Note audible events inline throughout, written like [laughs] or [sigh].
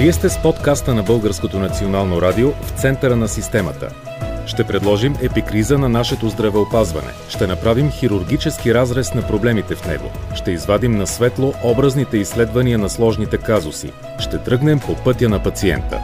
Вие сте с подкаста на Българското национално радио в центъра на системата. Ще предложим епикриза на нашето здравеопазване. Ще направим хирургически разрез на проблемите в него. Ще извадим на светло образните изследвания на сложните казуси. Ще тръгнем по пътя на пациента.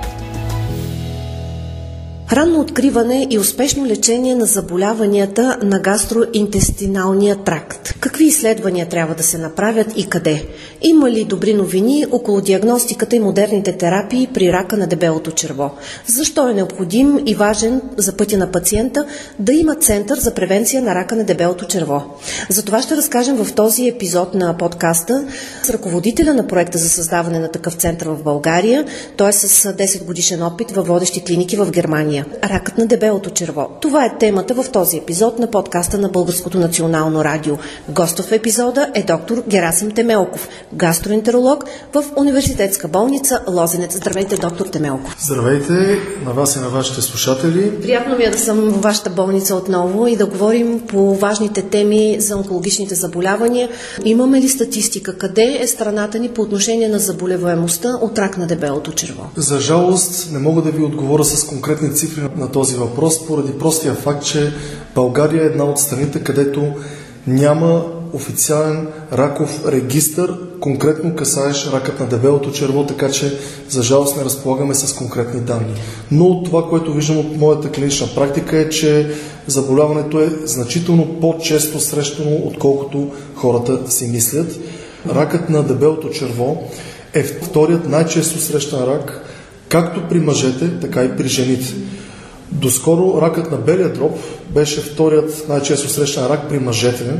Ранно откриване и успешно лечение на заболяванията на гастроинтестиналния тракт. Какви изследвания трябва да се направят и къде? Има ли добри новини около диагностиката и модерните терапии при рака на дебелото черво? Защо е необходим и важен за пътя на пациента да има център за превенция на рака на дебелото черво? За това ще разкажем в този епизод на подкаста с ръководителя на проекта за създаване на такъв център в България. Той е с 10 годишен опит във водещи клиники в Германия. Ракът на дебелото черво. Това е темата в този епизод на подкаста на Българското национално радио. Гостов в епизода е доктор Герасим Темелков, гастроентеролог в Университетска болница Лозенец. Здравейте, доктор Темелков. Здравейте на вас и на вашите слушатели. Приятно ми е да съм в вашата болница отново и да говорим по важните теми за онкологичните заболявания. Имаме ли статистика? Къде е страната ни по отношение на заболеваемостта от рак на дебелото черво? За жалост не мога да ви отговоря с конкретни цифри цифри на този въпрос, поради простия факт, че България е една от страните, където няма официален раков регистр, конкретно касаеш ракът на дебелото черво, така че за жалост не разполагаме с конкретни данни. Но това, което виждам от моята клинична практика е, че заболяването е значително по-често срещано, отколкото хората си мислят. Ракът на дебелото черво е вторият най-често срещан рак, както при мъжете, така и при жените. Доскоро ракът на белия дроб беше вторият най-често срещан рак при мъжете,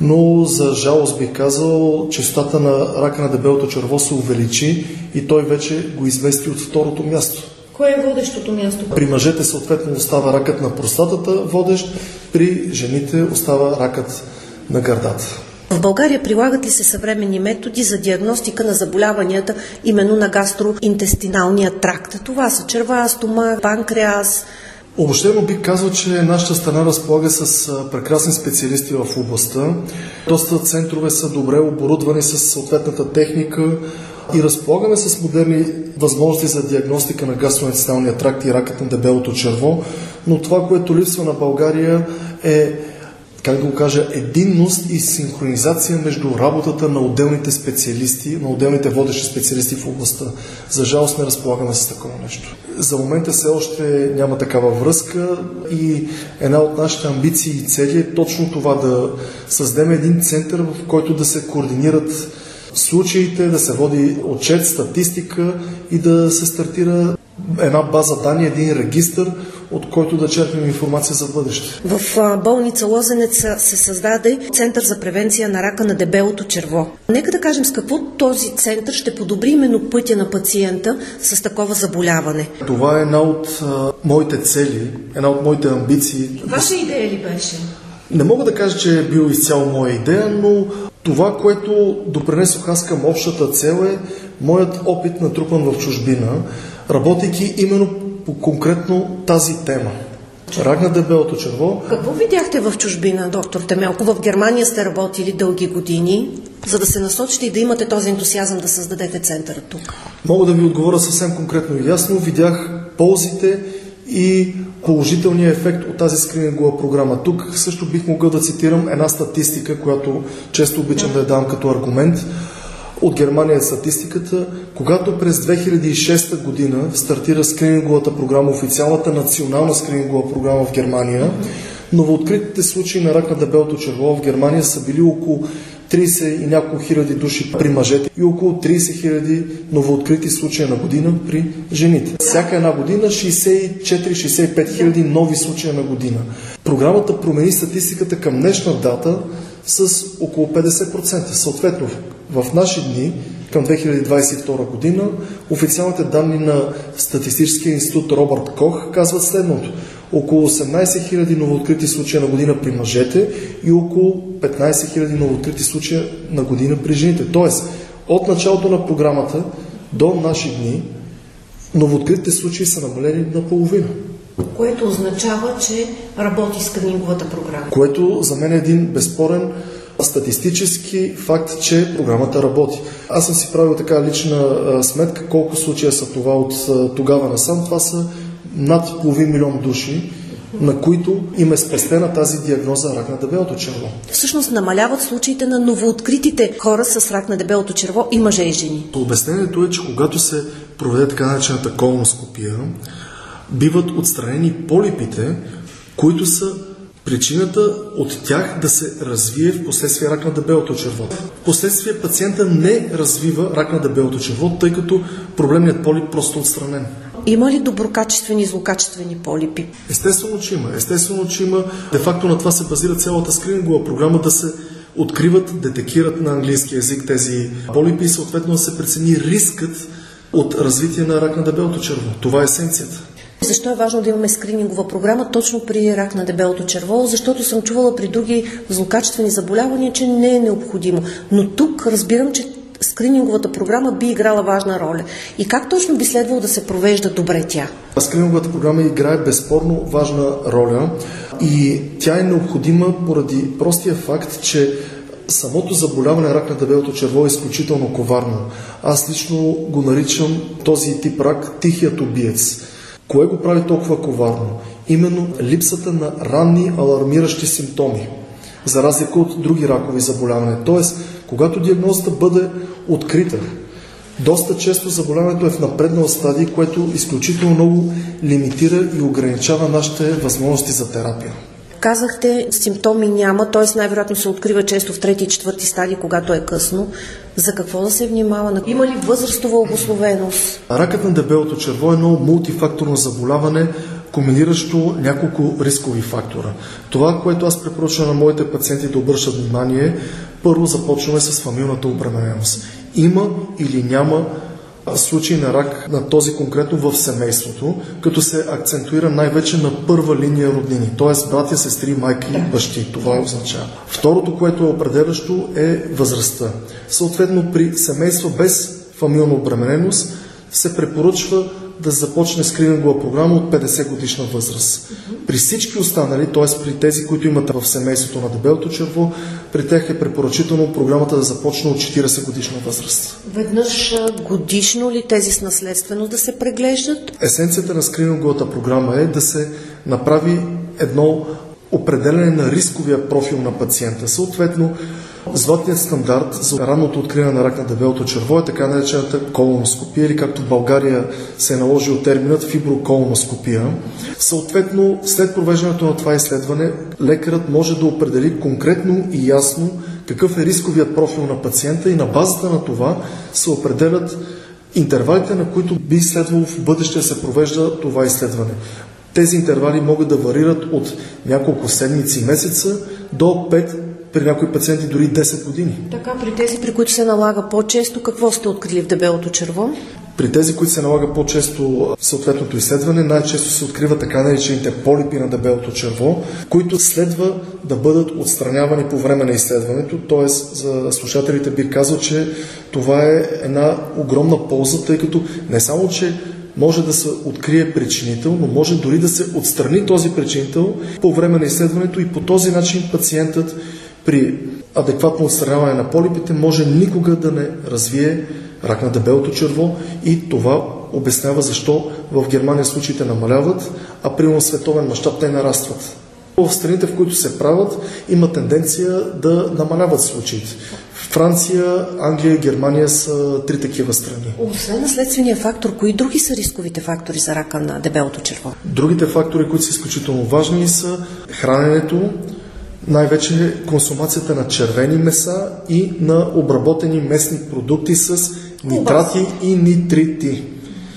но за жалост бих казал, частота на рака на дебелото черво се увеличи и той вече го извести от второто място. Кое е водещото място? При мъжете съответно остава ракът на простатата водещ, при жените остава ракът на гърдата. В България прилагат ли се съвременни методи за диагностика на заболяванията именно на гастроинтестиналния тракт? Това са черва, стомах, панкреас, Обобщено бих казал, че нашата страна разполага с прекрасни специалисти в областта. Доста центрове са добре оборудвани с съответната техника и разполагаме с модерни възможности за диагностика на гастроинтестиналния тракт и ракът на дебелото черво, но това, което липсва на България е как да го кажа, единност и синхронизация между работата на отделните специалисти, на отделните водещи специалисти в областта. За жалост не разполагаме с такова нещо. За момента все още няма такава връзка и една от нашите амбиции и цели е точно това да създадем един център, в който да се координират случаите, да се води отчет, статистика и да се стартира една база данни, един регистр, от който да черпим информация за бъдеще. В болница Лозенец се създаде Център за превенция на рака на дебелото черво. Нека да кажем с какво този център ще подобри именно пътя на пациента с такова заболяване. Това е една от а, моите цели, една от моите амбиции. Ваша идея ли беше? Не мога да кажа, че е бил изцяло моя идея, но това, което допренесох аз към общата цел е моят опит натрупан в чужбина, работейки именно по конкретно тази тема. Рак на дебелото черво. Какво видяхте в чужбина, доктор Темелко? В Германия сте работили дълги години, за да се насочите и да имате този ентусиазъм да създадете центъра тук. Мога да ви отговоря съвсем конкретно и ясно. Видях ползите и положителния ефект от тази скринингова програма. Тук също бих могъл да цитирам една статистика, която често обичам да я давам като аргумент от Германия статистиката, когато през 2006 година стартира скрининговата програма, официалната национална скринингова програма в Германия, новооткритите случаи на рак на дебелото черво в Германия са били около 30 и няколко хиляди души при мъжете и около 30 хиляди новооткрити случаи на година при жените. Всяка една година 64-65 хиляди нови случаи на година. Програмата промени статистиката към днешна дата с около 50%. Съответно, в наши дни, към 2022 година, официалните данни на Статистическия институт Робърт Кох казват следното. Около 18 000 новооткрити случая на година при мъжете и около 15 000 новооткрити случая на година при жените. Тоест, от началото на програмата до наши дни новооткритите случаи са намалени на половина. Което означава, че работи скрининговата програма. Което за мен е един безспорен статистически факт, че програмата работи. Аз съм си правил така лична сметка колко случая са това от тогава насам. Това са над половин милион души, на които им е спестена тази диагноза рак на дебелото черво. Всъщност намаляват случаите на новооткритите хора с рак на дебелото черво и мъже и жени. Обяснението е, че когато се проведе така наречената колоноскопия, биват отстранени полипите, които са причината от тях да се развие в последствие рак на дебелото черво. В последствие пациента не развива рак на дебелото черво, тъй като проблемният полип просто е отстранен. Има ли доброкачествени и злокачествени полипи? Естествено, че има. Естествено, че има. Де факто на това се базира цялата скринингова програма да се откриват, детекират на английски язик тези полипи и съответно да се прецени рискът от развитие на рак на дебелото черво. Това е есенцията. Защо е важно да имаме скринингова програма точно при рак на дебелото черво? Защото съм чувала при други злокачествени заболявания, че не е необходимо. Но тук разбирам, че скрининговата програма би играла важна роля. И как точно би следвало да се провежда добре тя? Скрининговата програма играе безспорно важна роля и тя е необходима поради простия факт, че самото заболяване рак на дебелото черво е изключително коварно. Аз лично го наричам този тип рак тихият убиец. Кое го прави толкова коварно? Именно липсата на ранни алармиращи симптоми, за разлика от други ракови заболявания. Тоест, когато диагнозата бъде открита, доста често заболяването е в напреднал стадий, което изключително много лимитира и ограничава нашите възможности за терапия. Казахте, симптоми няма, т.е. най-вероятно се открива често в трети и четвърти стадии, когато е късно. За какво да се внимава? Има ли възрастова обословеност? Ракът на дебелото черво е едно мултифакторно заболяване, комбиниращо няколко рискови фактора. Това, което аз препоръчвам на моите пациенти да обръщат внимание, първо започваме с фамилната обремененост. Има или няма случаи на рак на този конкретно в семейството, като се акцентуира най-вече на първа линия роднини, т.е. братя, сестри, майки бащи. Това означава. Второто, което е определящо е възрастта. Съответно, при семейство без фамилна обремененост се препоръчва да започне скринингова програма от 50 годишна възраст. При всички останали, т.е. при тези, които имат в семейството на дебелото черво, при тях е препоръчително програмата да започне от 40 годишна възраст. Веднъж годишно ли тези с наследственост да се преглеждат? Есенцията на скрининговата програма е да се направи едно определене на рисковия профил на пациента. Съответно, Златният стандарт за ранното откриване на рак на дебелото черво е така наречената колоноскопия или както в България се е наложил терминът фиброколоноскопия. Съответно, след провеждането на това изследване, лекарът може да определи конкретно и ясно какъв е рисковият профил на пациента и на базата на това се определят интервалите, на които би следвало в бъдеще да се провежда това изследване. Тези интервали могат да варират от няколко седмици и месеца до 5 при някои пациенти дори 10 години. Така, при тези, при които се налага по-често, какво сте открили в дебелото черво? При тези, които се налага по-често съответното изследване, най-често се открива така наречените полипи на дебелото черво, които следва да бъдат отстранявани по време на изследването. Тоест, за слушателите бих казал, че това е една огромна полза, тъй като не само, че може да се открие причинител, но може дори да се отстрани този причинител по време на изследването и по този начин пациентът при адекватно отстраняване на полипите може никога да не развие рак на дебелото черво и това обяснява защо в Германия случаите намаляват, а при световен мащаб те нарастват. В страните, в които се правят, има тенденция да намаляват случаите. Франция, Англия и Германия са три такива страни. Освен наследствения фактор, кои други са рисковите фактори за рака на дебелото черво? Другите фактори, които са изключително важни, са храненето, най-вече консумацията на червени меса и на обработени местни продукти с нитрати и нитрити.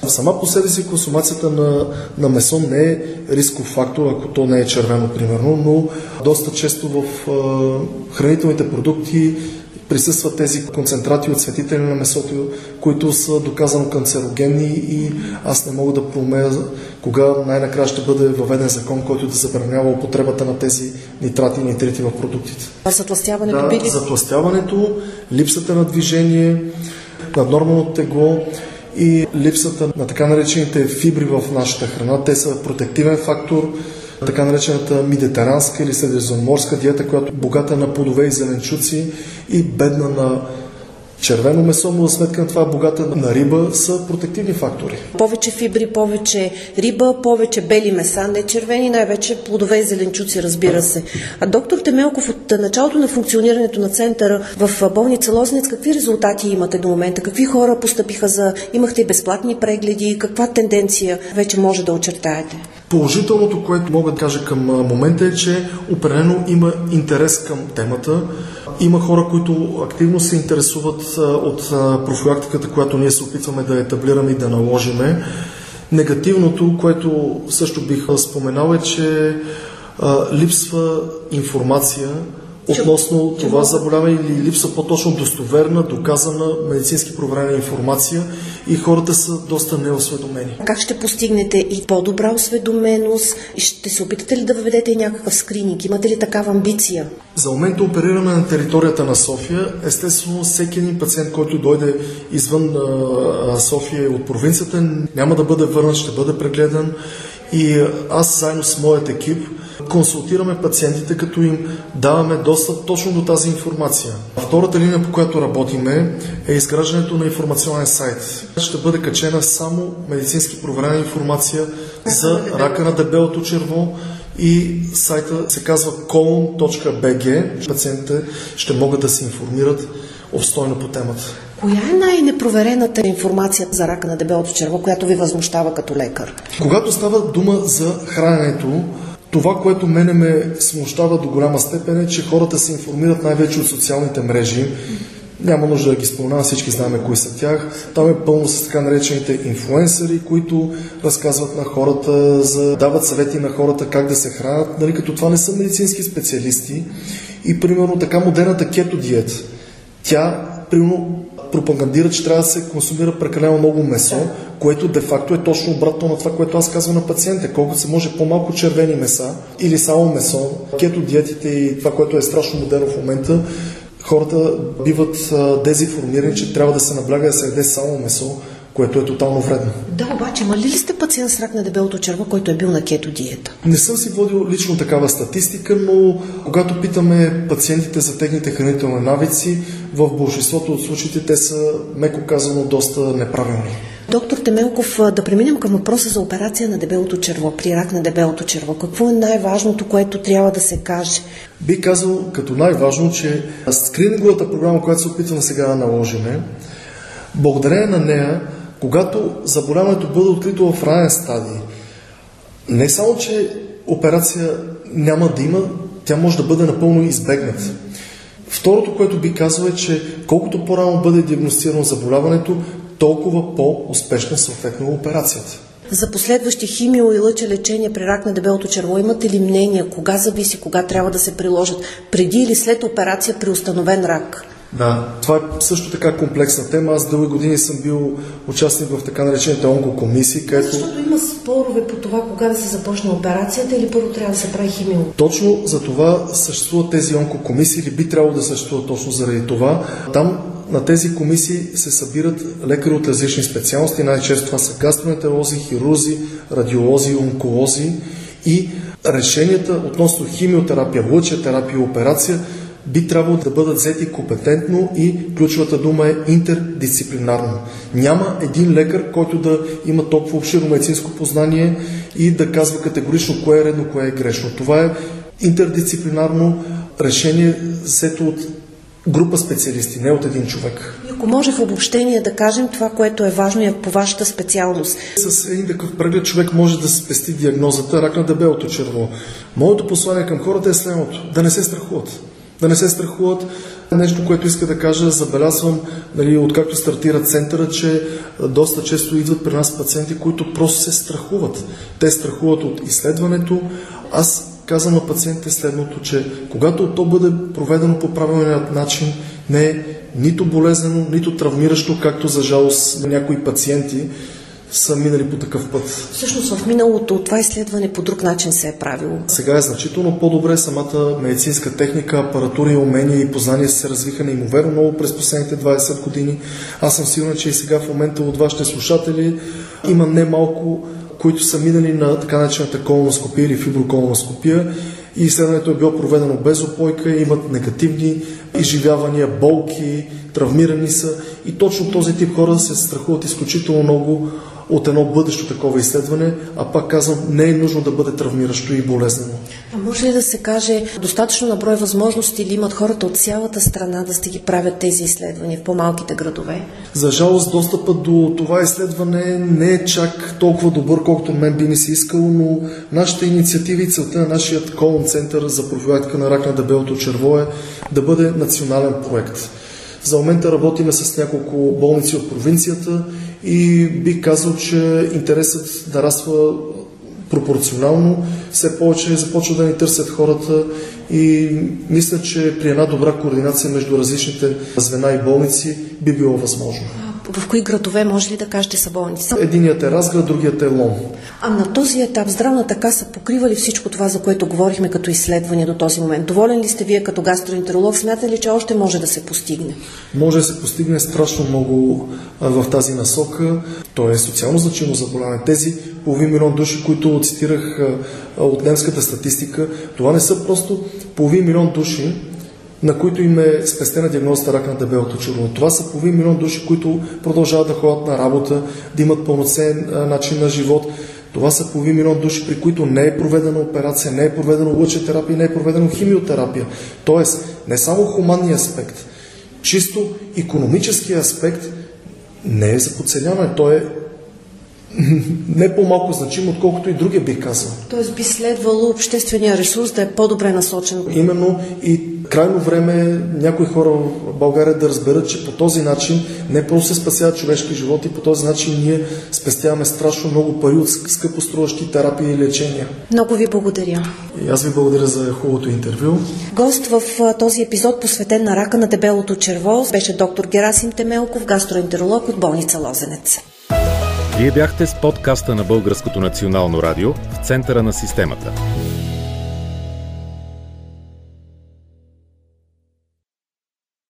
Сама по себе си консумацията на, на месо не е рисков фактор, ако то не е червено, примерно, но доста често в а, хранителните продукти присъстват тези концентрати от светители на месото, които са доказано канцерогенни и аз не мога да проумея кога най-накрая ще бъде въведен закон, който да забранява употребата на тези нитрати и нитрити в продуктите. А затластяването да, би затластяването, липсата на движение, наднормално тегло и липсата на така наречените фибри в нашата храна. Те са протективен фактор така наречената медитеранска или средиземноморска диета, която богата на плодове и зеленчуци и бедна на червено месо, но за сметка на това богата на риба са протективни фактори. Повече фибри, повече риба, повече бели меса, не червени, най-вече плодове и зеленчуци, разбира се. А доктор Темелков, от началото на функционирането на центъра в болница Лозенец, какви резултати имате до момента? Какви хора постъпиха за... Имахте безплатни прегледи? Каква тенденция вече може да очертаете? Положителното, което мога да кажа към момента е, че определено има интерес към темата. Има хора, които активно се интересуват от профилактиката, която ние се опитваме да етаблираме и да наложиме. Негативното, което също бих споменал е, че липсва информация относно това заболяване или липса по-точно достоверна, доказана медицински проверена информация и хората са доста неосведомени. Как ще постигнете и по-добра осведоменост? Ще се опитате ли да въведете някакъв скрининг? Имате ли такава амбиция? За момента оперираме на територията на София. Естествено, всеки един пациент, който дойде извън София от провинцията, няма да бъде върнат, ще бъде прегледан. И аз заедно с моят екип консултираме пациентите, като им даваме достъп точно до тази информация. Втората линия, по която работиме, е изграждането на информационен сайт. Ще бъде качена само медицински проверена информация за рака на дебелото черво, и сайта се казва colon.bg. Пациентите ще могат да се информират обстойно по темата. Коя е най-непроверената информация за рака на дебелото черво, която ви възмущава като лекар? Когато става дума за храненето, това, което мене ме смущава до голяма степен е, че хората се информират най-вече от социалните мрежи. Няма нужда да ги споменавам, всички знаем кои са тях. Там е пълно с така наречените инфлуенсъри, които разказват на хората, за, дават съвети на хората как да се хранят, нали, като това не са медицински специалисти. И примерно така модерната кето диета, тя примерно пропагандира, че трябва да се консумира прекалено много месо, което де-факто е точно обратно на това, което аз казвам на пациента. Колкото се може по-малко червени меса или само месо, кето диетите и това, което е страшно модерно в момента, хората биват дезинформирани, че трябва да се набляга да се яде само месо, което е тотално вредно. Да, обаче, мали ли сте пациент с рак на дебелото черво, който е бил на кето диета? Не съм си водил лично такава статистика, но когато питаме пациентите за техните хранителни навици, в большинството от случаите те са, меко казано, доста неправилни. Доктор Темелков, да преминем към въпроса за операция на дебелото черво, при рак на дебелото черво. Какво е най-важното, което трябва да се каже? Би казал като най-важно, че скрининговата програма, която се опитваме сега да наложиме, благодарение на нея когато заболяването бъде открито в ранен стадий, не само, че операция няма да има, тя може да бъде напълно избегната. Второто, което би казал е, че колкото по-рано бъде диагностирано заболяването, толкова по-успешна съответно е операцията. За последващи химио и лъча лечение при рак на дебелото черво имате ли мнение кога зависи, кога трябва да се приложат, преди или след операция при установен рак? Да, това е също така комплексна тема. Аз дълги години съм бил участник в така наречените онкокомисии, където... Защото има спорове по това кога да се започне операцията или първо трябва да се прави химио. Точно за това съществуват тези онкокомисии или би трябвало да съществуват точно заради това. Там на тези комисии се събират лекари от различни специалности. Най-често това са гастроентеролози, хирурзи, радиолози, онколози и решенията относно химиотерапия, лъчетерапия операция би трябвало да бъдат взети компетентно и ключовата дума е интердисциплинарно. Няма един лекар, който да има толкова обширно медицинско познание и да казва категорично кое е редно, кое е грешно. Това е интердисциплинарно решение, взето от група специалисти, не от един човек. И ако може в обобщение да кажем това, което е важно е по вашата специалност. С един такъв преглед човек може да спести диагнозата рак на дебелото черво. Моето послание към хората е следното. Да не се страхуват да не се страхуват. Нещо, което иска да кажа, забелязвам, нали, откакто стартира центъра, че доста често идват при нас пациенти, които просто се страхуват. Те страхуват от изследването. Аз казвам на пациентите следното, че когато то бъде проведено по правилният начин, не е нито болезнено, нито травмиращо, както за жалост на някои пациенти, са минали по такъв път. Всъщност в миналото това изследване по друг начин се е правило. Сега е значително по-добре. Самата медицинска техника, апаратура и умения и познания се развиха неимоверно много през последните 20 години. Аз съм сигурен, че и сега в момента от вашите слушатели има немалко които са минали на така наречената колоноскопия или фиброколоноскопия и изследването е било проведено без опойка, имат негативни изживявания, болки, травмирани са и точно този тип хора се страхуват изключително много от едно бъдещо такова изследване, а пак казвам, не е нужно да бъде травмиращо и болезнено. А може ли да се каже достатъчно на брой възможности или имат хората от цялата страна да сте ги правят тези изследвания в по-малките градове? За жалост, достъпът до това изследване не е чак толкова добър, колкото мен би ми се искало, но нашите инициативи и целта на нашия колон център за профилактика на рак на дебелото черво е да бъде национален проект. За момента работиме с няколко болници от провинцията и бих казал, че интересът нараства пропорционално. Все повече започва да ни търсят хората и мисля, че при една добра координация между различните звена и болници би било възможно. В кои градове може ли да кажете са болници? Единият е Разград, другият е Лом. А на този етап здравната каса покрива ли всичко това, за което говорихме като изследване до този момент? Доволен ли сте вие като гастроентеролог? Смятате ли, че още може да се постигне? Може да се постигне страшно много в тази насока. То е социално значимо заболяване. Тези половин милион души, които цитирах от немската статистика, това не са просто половин милион души, на които им е спестена диагнозата рак на дебелото черво. Това са половин милион души, които продължават да ходят на работа, да имат пълноценен начин на живот. Това са половин милион души, при които не е проведена операция, не е проведена лъчетерапия, не е проведена химиотерапия. Тоест, не само хуманния аспект, чисто економически аспект не е за подценяване, той е [laughs] не по-малко значим, отколкото и другия бих казал. Тоест би следвало обществения ресурс да е по-добре насочен. Именно и крайно време е някои хора в България да разберат, че по този начин не просто се спасяват човешки животи, по този начин ние спестяваме страшно много пари от скъпоструващи терапии и лечения. Много ви благодаря. И аз ви благодаря за хубавото интервю. Гост в този епизод, посветен на рака на дебелото черво, беше доктор Герасим Темелков, гастроентеролог от болница Лозенец. Вие бяхте с подкаста на Българското национално радио в центъра на системата.